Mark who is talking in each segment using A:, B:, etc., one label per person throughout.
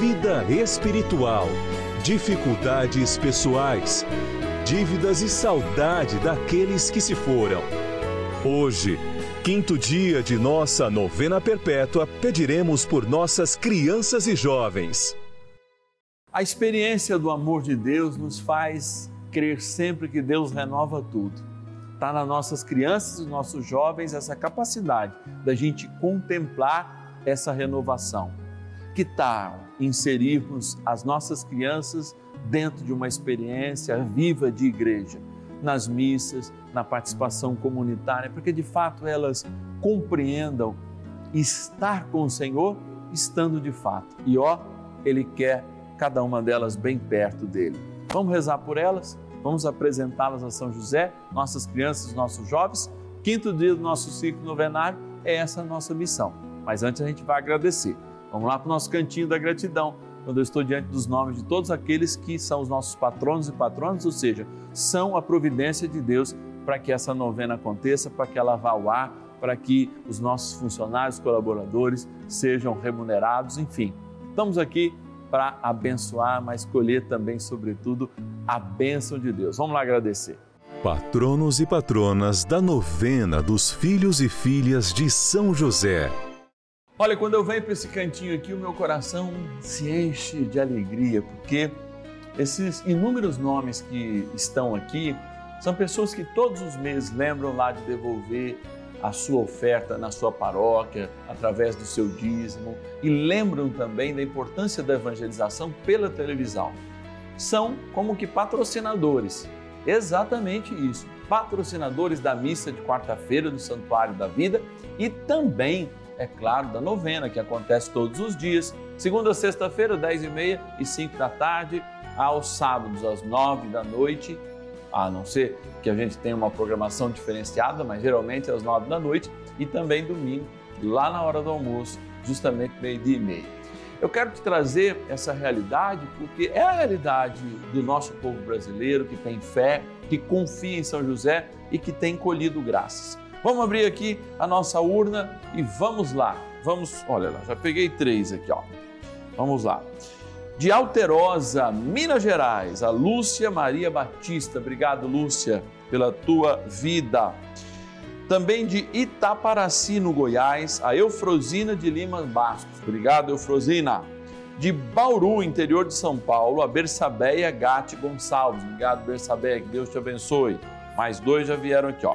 A: vida espiritual, dificuldades pessoais, dívidas e saudade daqueles que se foram. Hoje, quinto dia de nossa novena perpétua, pediremos por nossas crianças e jovens.
B: A experiência do amor de Deus nos faz crer sempre que Deus renova tudo. Está nas nossas crianças e nossos jovens essa capacidade da gente contemplar essa renovação. Que tal inserirmos as nossas crianças dentro de uma experiência viva de igreja, nas missas, na participação comunitária, porque de fato elas compreendam estar com o Senhor estando de fato. E ó, Ele quer cada uma delas bem perto dele. Vamos rezar por elas? Vamos apresentá-las a São José, nossas crianças, nossos jovens. Quinto dia do nosso ciclo novenário é essa a nossa missão. Mas antes a gente vai agradecer. Vamos lá para o nosso cantinho da gratidão, quando eu estou diante dos nomes de todos aqueles que são os nossos patronos e patronas, ou seja, são a providência de Deus para que essa novena aconteça, para que ela vá ao ar, para que os nossos funcionários, colaboradores sejam remunerados, enfim. Estamos aqui para abençoar, mas escolher também, sobretudo, a bênção de Deus. Vamos lá agradecer.
A: Patronos e patronas da novena dos filhos e filhas de São José.
B: Olha, quando eu venho para esse cantinho aqui, o meu coração se enche de alegria, porque esses inúmeros nomes que estão aqui são pessoas que todos os meses lembram lá de devolver a sua oferta na sua paróquia, através do seu dízimo, e lembram também da importância da evangelização pela televisão. São como que patrocinadores, exatamente isso, patrocinadores da missa de quarta-feira do Santuário da Vida e também é claro, da novena, que acontece todos os dias, segunda sexta-feira, 10 e meia e 5 da tarde, aos sábados, às 9 da noite, a não ser que a gente tenha uma programação diferenciada, mas geralmente às 9 da noite, e também domingo, lá na hora do almoço, justamente meio-dia e meia. Eu quero te trazer essa realidade porque é a realidade do nosso povo brasileiro que tem fé, que confia em São José e que tem colhido graças. Vamos abrir aqui a nossa urna e vamos lá. Vamos, olha lá, já peguei três aqui, ó. Vamos lá. De Alterosa, Minas Gerais, a Lúcia Maria Batista. Obrigado, Lúcia, pela tua vida. Também de Itaparaci, no Goiás, a Eufrosina de Lima Bastos. Obrigado, Eufrosina. De Bauru, interior de São Paulo, a Bersabeia Gatti Gonçalves. Obrigado, Bersabeia, que Deus te abençoe. Mais dois já vieram aqui, ó.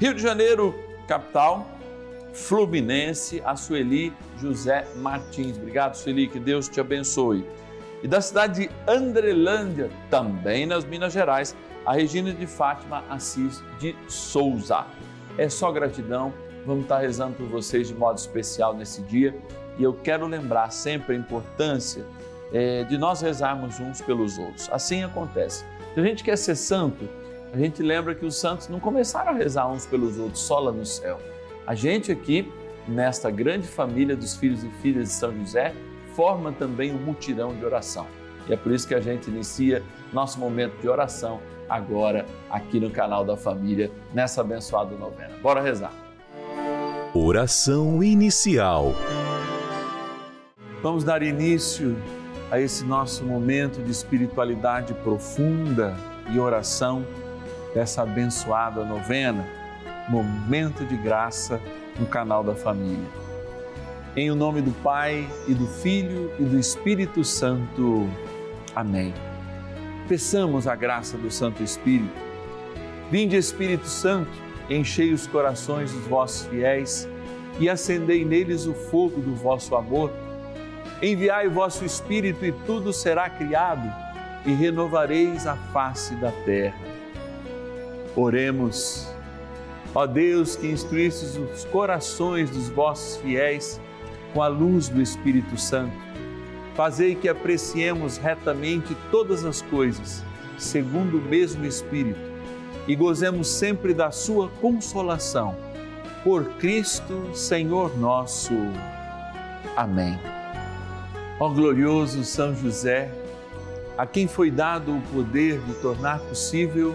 B: Rio de Janeiro, capital, Fluminense, a Sueli José Martins. Obrigado, Sueli, que Deus te abençoe. E da cidade de Andrelândia, também nas Minas Gerais, a Regina de Fátima Assis de Souza. É só gratidão, vamos estar rezando por vocês de modo especial nesse dia e eu quero lembrar sempre a importância é, de nós rezarmos uns pelos outros. Assim acontece. Se a gente quer ser santo, a gente lembra que os santos não começaram a rezar uns pelos outros só lá no céu. A gente aqui, nesta grande família dos filhos e filhas de São José, forma também um mutirão de oração. E é por isso que a gente inicia nosso momento de oração agora aqui no canal da família, nessa abençoada novena. Bora rezar.
A: Oração inicial.
B: Vamos dar início a esse nosso momento de espiritualidade profunda e oração dessa abençoada novena, momento de graça no canal da família. Em o nome do Pai e do Filho e do Espírito Santo. Amém. Peçamos a graça do Santo Espírito. Vinde, Espírito Santo, enchei os corações dos vossos fiéis e acendei neles o fogo do vosso amor. Enviai o vosso Espírito e tudo será criado e renovareis a face da terra. Oremos. Ó Deus, que instruístes os corações dos vossos fiéis com a luz do Espírito Santo, fazei que apreciemos retamente todas as coisas, segundo o mesmo Espírito, e gozemos sempre da sua consolação. Por Cristo, Senhor nosso. Amém. Ó glorioso São José, a quem foi dado o poder de tornar possível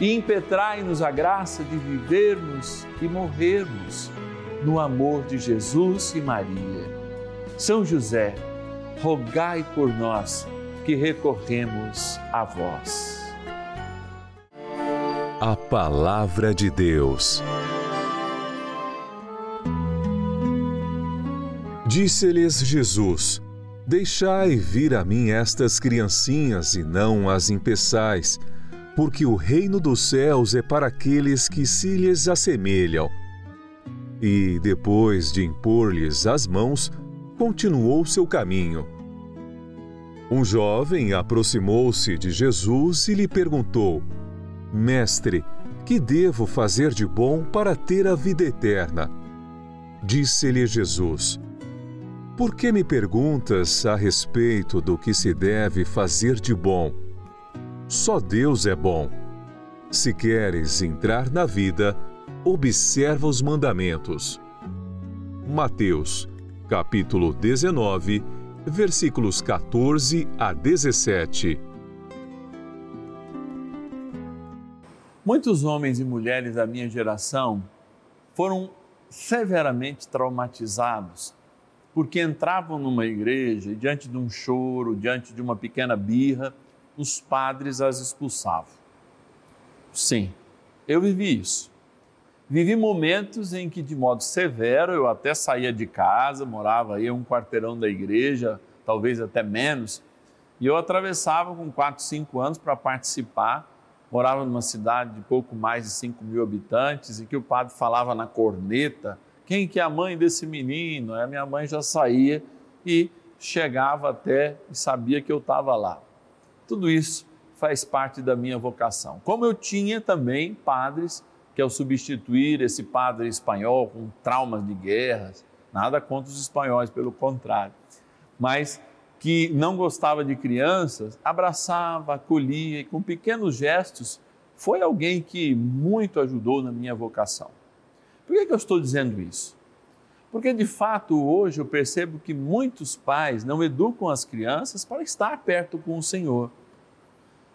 B: e impetrai-nos a graça de vivermos e morrermos no amor de Jesus e Maria. São José, rogai por nós que recorremos a vós.
A: A Palavra de Deus. Disse-lhes Jesus: Deixai vir a mim estas criancinhas e não as impeçais, porque o reino dos céus é para aqueles que se lhes assemelham. E, depois de impor-lhes as mãos, continuou seu caminho. Um jovem aproximou-se de Jesus e lhe perguntou: Mestre, que devo fazer de bom para ter a vida eterna? Disse-lhe Jesus: por que me perguntas a respeito do que se deve fazer de bom? Só Deus é bom. Se queres entrar na vida, observa os mandamentos. Mateus, capítulo 19, versículos 14 a 17.
B: Muitos homens e mulheres da minha geração foram severamente traumatizados porque entravam numa igreja e, diante de um choro, diante de uma pequena birra, os padres as expulsavam. Sim, eu vivi isso. Vivi momentos em que, de modo severo, eu até saía de casa, morava aí um quarteirão da igreja, talvez até menos, e eu atravessava com 4, 5 anos para participar. Morava numa cidade de pouco mais de 5 mil habitantes e que o padre falava na corneta quem que é a mãe desse menino? A minha mãe já saía e chegava até e sabia que eu estava lá. Tudo isso faz parte da minha vocação. Como eu tinha também padres que ao substituir esse padre espanhol com traumas de guerras, nada contra os espanhóis, pelo contrário, mas que não gostava de crianças, abraçava, acolhia e com pequenos gestos foi alguém que muito ajudou na minha vocação. Por que, que eu estou dizendo isso? Porque de fato hoje eu percebo que muitos pais não educam as crianças para estar perto com o Senhor.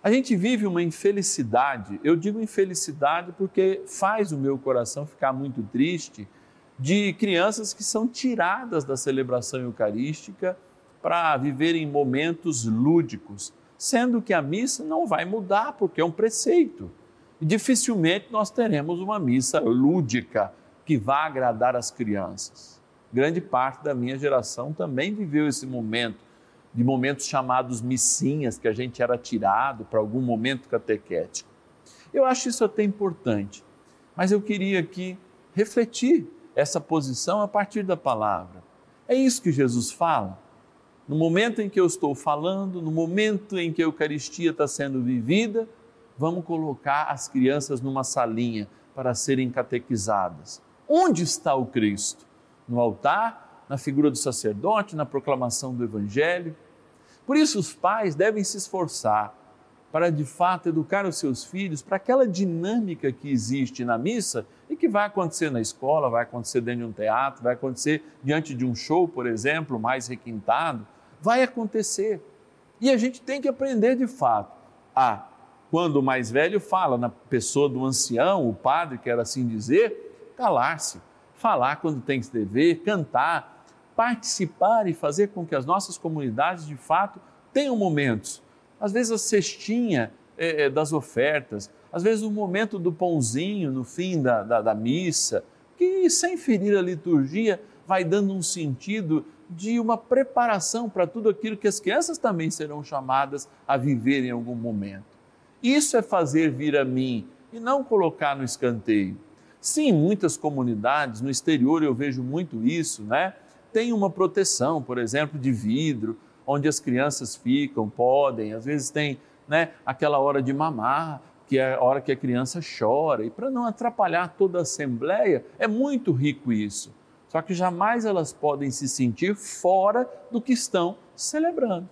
B: A gente vive uma infelicidade, eu digo infelicidade porque faz o meu coração ficar muito triste de crianças que são tiradas da celebração eucarística para viverem momentos lúdicos, sendo que a missa não vai mudar porque é um preceito. E dificilmente nós teremos uma missa lúdica que vá agradar as crianças. Grande parte da minha geração também viveu esse momento de momentos chamados missinhas, que a gente era tirado para algum momento catequético. Eu acho isso até importante, mas eu queria aqui refletir essa posição a partir da palavra. É isso que Jesus fala. No momento em que eu estou falando, no momento em que a Eucaristia está sendo vivida, vamos colocar as crianças numa salinha para serem catequizadas. Onde está o Cristo? No altar, na figura do sacerdote, na proclamação do Evangelho. Por isso, os pais devem se esforçar para de fato educar os seus filhos para aquela dinâmica que existe na missa e que vai acontecer na escola, vai acontecer dentro de um teatro, vai acontecer diante de um show, por exemplo, mais requintado, vai acontecer. E a gente tem que aprender de fato a, quando o mais velho fala na pessoa do ancião, o padre, quer assim dizer, calar-se, falar quando tem que se dever, cantar, participar e fazer com que as nossas comunidades de fato tenham momentos às vezes a cestinha é, é, das ofertas, às vezes o momento do pãozinho no fim da, da, da missa, que sem ferir a liturgia vai dando um sentido de uma preparação para tudo aquilo que as crianças também serão chamadas a viver em algum momento. Isso é fazer vir a mim e não colocar no escanteio. Sim, muitas comunidades, no exterior eu vejo muito isso, né? Tem uma proteção, por exemplo, de vidro, onde as crianças ficam, podem, às vezes tem né, aquela hora de mamar, que é a hora que a criança chora, e para não atrapalhar toda a assembleia, é muito rico isso. Só que jamais elas podem se sentir fora do que estão celebrando.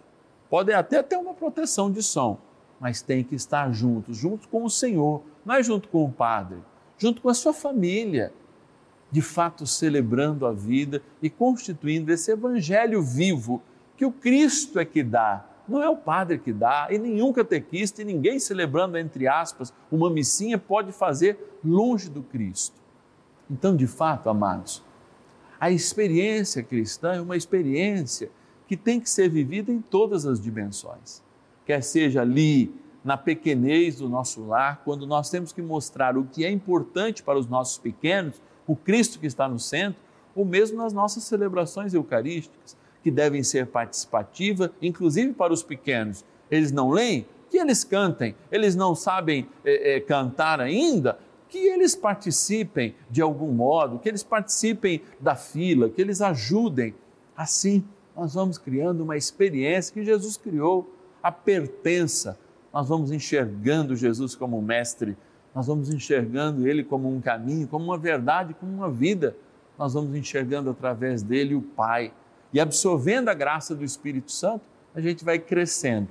B: Podem até ter uma proteção de som, mas tem que estar juntos, junto com o Senhor, não é junto com o Padre, junto com a sua família, de fato celebrando a vida e constituindo esse evangelho vivo que o Cristo é que dá, não é o padre que dá, e nenhum catequista e ninguém celebrando, entre aspas, uma missinha pode fazer longe do Cristo. Então, de fato, amados, a experiência cristã é uma experiência que tem que ser vivida em todas as dimensões, quer seja ali na pequenez do nosso lar, quando nós temos que mostrar o que é importante para os nossos pequenos, o Cristo que está no centro, ou mesmo nas nossas celebrações eucarísticas que devem ser participativas, inclusive para os pequenos. Eles não leem? Que eles cantem. Eles não sabem é, é, cantar ainda? Que eles participem de algum modo, que eles participem da fila, que eles ajudem. Assim, nós vamos criando uma experiência que Jesus criou, a pertença. Nós vamos enxergando Jesus como mestre, nós vamos enxergando Ele como um caminho, como uma verdade, como uma vida. Nós vamos enxergando através dele o Pai e absorvendo a graça do Espírito Santo, a gente vai crescendo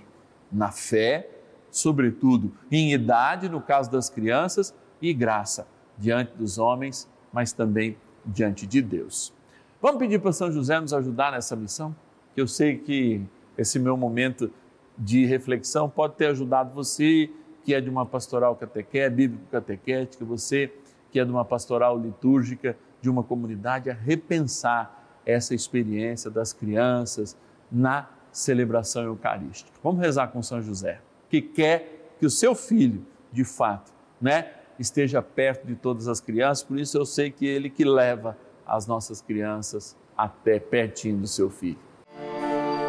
B: na fé, sobretudo em idade, no caso das crianças, e graça diante dos homens, mas também diante de Deus. Vamos pedir para São José nos ajudar nessa missão? Que eu sei que esse meu momento de reflexão pode ter ajudado você que é de uma pastoral catequética, você que é de uma pastoral litúrgica, de uma comunidade, a repensar essa experiência das crianças na celebração eucarística. Vamos rezar com São José, que quer que o seu filho, de fato, né, esteja perto de todas as crianças, por isso eu sei que ele que leva as nossas crianças até pertinho do seu filho.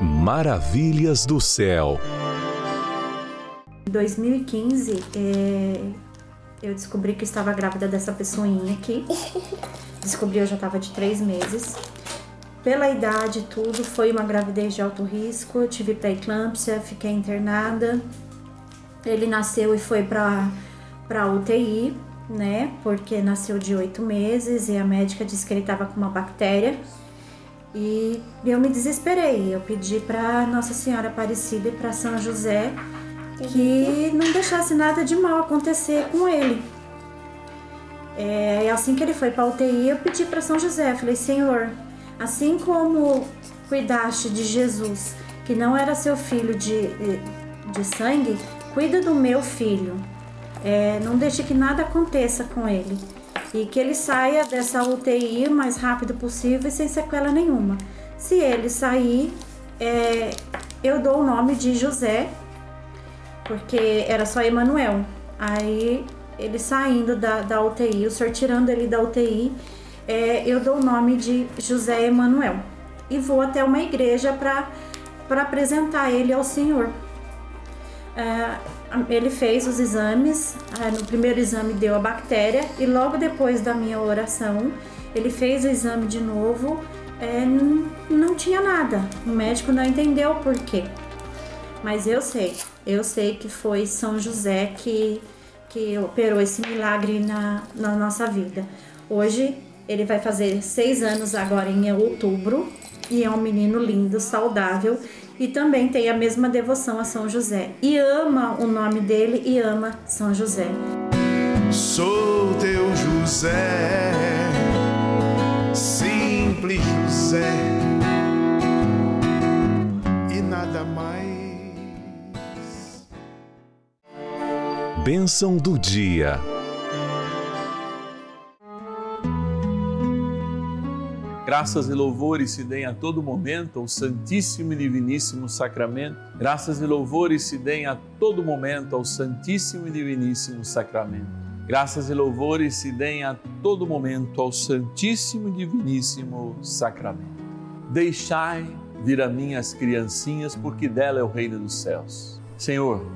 A: Maravilhas do céu.
C: Em 2015, é, eu descobri que estava grávida dessa pessoinha aqui. Descobri eu já estava de três meses. Pela idade tudo, foi uma gravidez de alto risco. Eu tive pré-eclâmpsia, fiquei internada. Ele nasceu e foi para para UTI, né? Porque nasceu de oito meses e a médica disse que ele estava com uma bactéria. E eu me desesperei. Eu pedi para Nossa Senhora Aparecida e para São José que não deixasse nada de mal acontecer com ele. É, assim que ele foi para UTI, eu pedi para São José, falei: Senhor, assim como cuidaste de Jesus, que não era seu filho de, de sangue, cuida do meu filho. É, não deixe que nada aconteça com ele e que ele saia dessa UTI o mais rápido possível e sem sequela nenhuma. Se ele sair, é, eu dou o nome de José, porque era só Emanuel. Aí ele saindo da, da UTI, o senhor tirando ele da UTI, é, eu dou o nome de José Emanuel e vou até uma igreja para apresentar ele ao Senhor. É, ele fez os exames, é, no primeiro exame deu a bactéria e logo depois da minha oração ele fez o exame de novo, é, não, não tinha nada. O médico não entendeu o porquê. Mas eu sei, eu sei que foi São José que, que operou esse milagre na, na nossa vida. Hoje ele vai fazer seis anos agora em outubro e é um menino lindo, saudável e também tem a mesma devoção a São José e ama o nome dele e ama São José.
D: Sou teu José, simples José e nada mais.
A: Bênção do dia.
B: Graças e louvores se deem a todo momento ao Santíssimo e Diviníssimo Sacramento. Graças e louvores se deem a todo momento ao Santíssimo e Diviníssimo Sacramento. Graças e louvores se deem a todo momento ao Santíssimo e Diviníssimo Sacramento. Deixai vir a mim as criancinhas, porque dela é o reino dos céus. Senhor,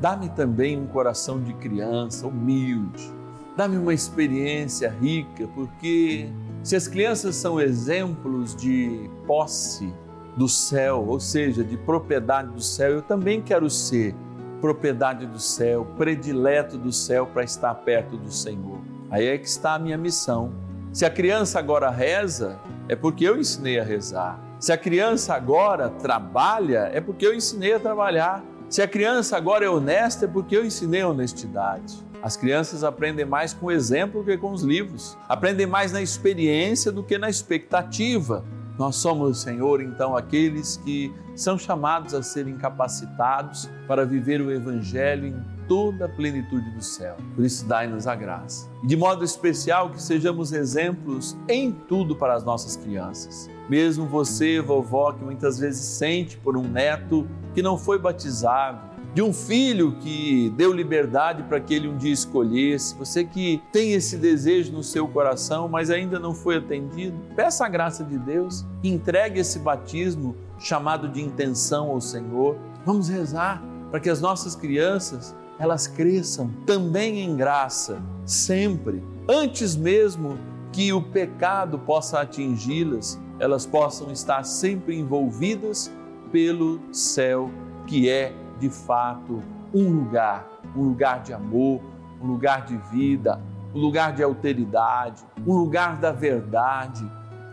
B: dá-me também um coração de criança, humilde. Dá-me uma experiência rica, porque se as crianças são exemplos de posse do céu, ou seja, de propriedade do céu, eu também quero ser propriedade do céu, predileto do céu para estar perto do Senhor. Aí é que está a minha missão. Se a criança agora reza, é porque eu ensinei a rezar. Se a criança agora trabalha, é porque eu ensinei a trabalhar. Se a criança agora é honesta, é porque eu ensinei a honestidade. As crianças aprendem mais com o exemplo que com os livros, aprendem mais na experiência do que na expectativa. Nós somos, Senhor, então, aqueles que são chamados a serem capacitados para viver o Evangelho em toda a plenitude do céu. Por isso, dai-nos a graça. E de modo especial, que sejamos exemplos em tudo para as nossas crianças. Mesmo você, vovó, que muitas vezes sente por um neto que não foi batizado, de um filho que deu liberdade para que ele um dia escolhesse, você que tem esse desejo no seu coração, mas ainda não foi atendido, peça a graça de Deus, entregue esse batismo chamado de intenção ao Senhor. Vamos rezar para que as nossas crianças elas cresçam também em graça, sempre, antes mesmo que o pecado possa atingi-las, elas possam estar sempre envolvidas pelo céu que é de fato um lugar, um lugar de amor, um lugar de vida, um lugar de alteridade, um lugar da verdade,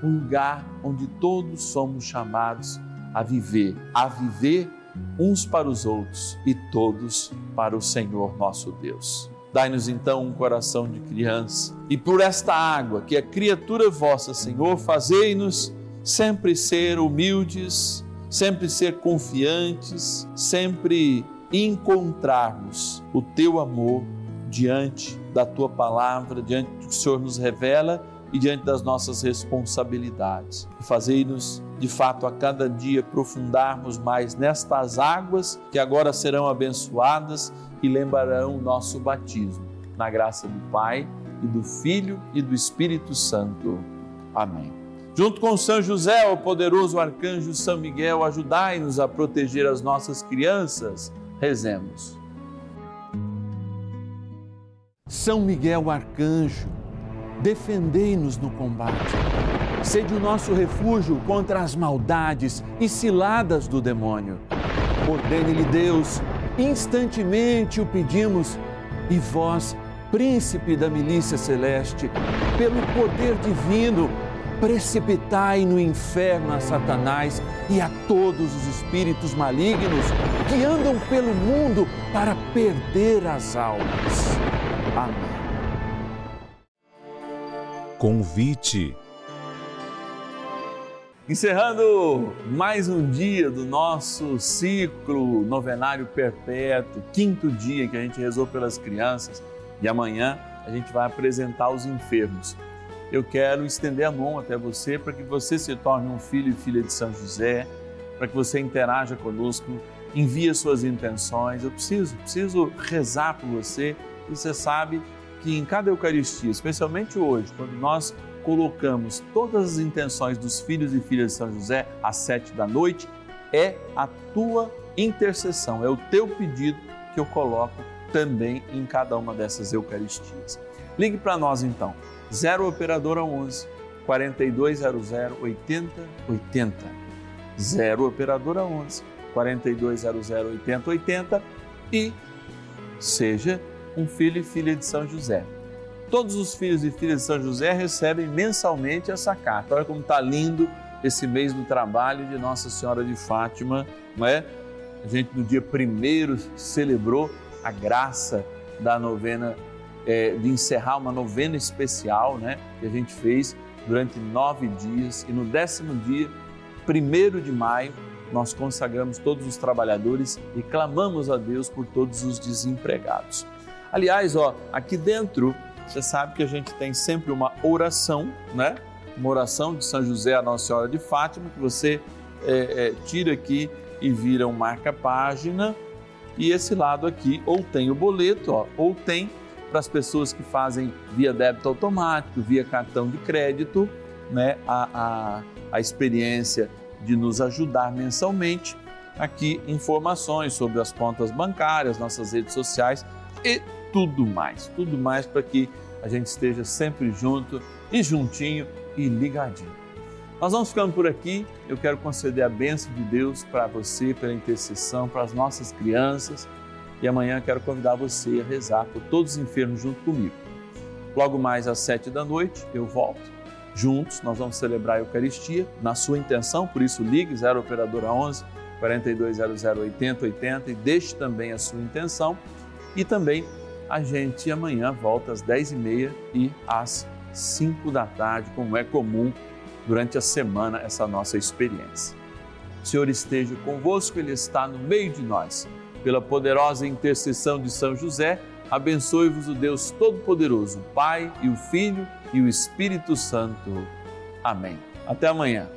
B: um lugar onde todos somos chamados a viver, a viver uns para os outros e todos para o Senhor nosso Deus. Dai-nos então um coração de criança e por esta água que é criatura vossa, Senhor, fazei-nos sempre ser humildes, sempre ser confiantes, sempre encontrarmos o teu amor diante da tua palavra, diante do que o Senhor nos revela e diante das nossas responsabilidades. E fazei-nos, de fato, a cada dia aprofundarmos mais nestas águas que agora serão abençoadas e lembrarão o nosso batismo. Na graça do Pai e do Filho e do Espírito Santo. Amém. Junto com São José, o poderoso arcanjo São Miguel, ajudai-nos a proteger as nossas crianças. Rezemos. São Miguel arcanjo, defendei-nos no combate. Sede o nosso refúgio contra as maldades e ciladas do demônio. Ordene-lhe Deus, instantemente o pedimos, e vós, príncipe da milícia celeste, pelo poder divino, precipitai no inferno a Satanás e a todos os espíritos malignos que andam pelo mundo para perder as almas. Amém.
A: Convite.
B: Encerrando mais um dia do nosso ciclo novenário perpétuo, quinto dia que a gente rezou pelas crianças e amanhã a gente vai apresentar os enfermos eu quero estender a mão até você para que você se torne um filho e filha de São José, para que você interaja conosco, envie suas intenções. Eu preciso, preciso rezar por você. E você sabe que em cada Eucaristia, especialmente hoje, quando nós colocamos todas as intenções dos filhos e filhas de São José às sete da noite, é a tua intercessão, é o teu pedido que eu coloco também em cada uma dessas Eucaristias. Ligue para nós então. 0 operadora 11 4200 8080. 0 operadora 11 4200 8080 e seja um filho e filha de São José. Todos os filhos e filhas de São José recebem mensalmente essa carta. Olha como está lindo esse mês do trabalho de Nossa Senhora de Fátima, não é? A gente no dia primeiro celebrou a graça da novena é, de encerrar uma novena especial, né? Que a gente fez durante nove dias e no décimo dia, primeiro de maio, nós consagramos todos os trabalhadores e clamamos a Deus por todos os desempregados. Aliás, ó, aqui dentro, você sabe que a gente tem sempre uma oração, né? Uma oração de São José a Nossa Senhora de Fátima, que você é, é, tira aqui e vira um marca-página. E esse lado aqui, ou tem o boleto, ó, ou tem para as pessoas que fazem via débito automático, via cartão de crédito, né, a, a, a experiência de nos ajudar mensalmente. Aqui informações sobre as contas bancárias, nossas redes sociais e tudo mais, tudo mais para que a gente esteja sempre junto e juntinho e ligadinho. Nós vamos ficando por aqui. Eu quero conceder a bênção de Deus para você, pela intercessão, para as nossas crianças e amanhã quero convidar você a rezar por todos os enfermos junto comigo. Logo mais às sete da noite eu volto. Juntos nós vamos celebrar a Eucaristia na sua intenção, por isso ligue 0 operadora 11 4200 8080 e deixe também a sua intenção. E também a gente amanhã volta às 10h30 e às 5 da tarde, como é comum durante a semana essa nossa experiência. O Senhor esteja convosco, Ele está no meio de nós pela poderosa intercessão de São José, abençoe-vos o Deus Todo-Poderoso, Pai e o Filho e o Espírito Santo. Amém. Até amanhã.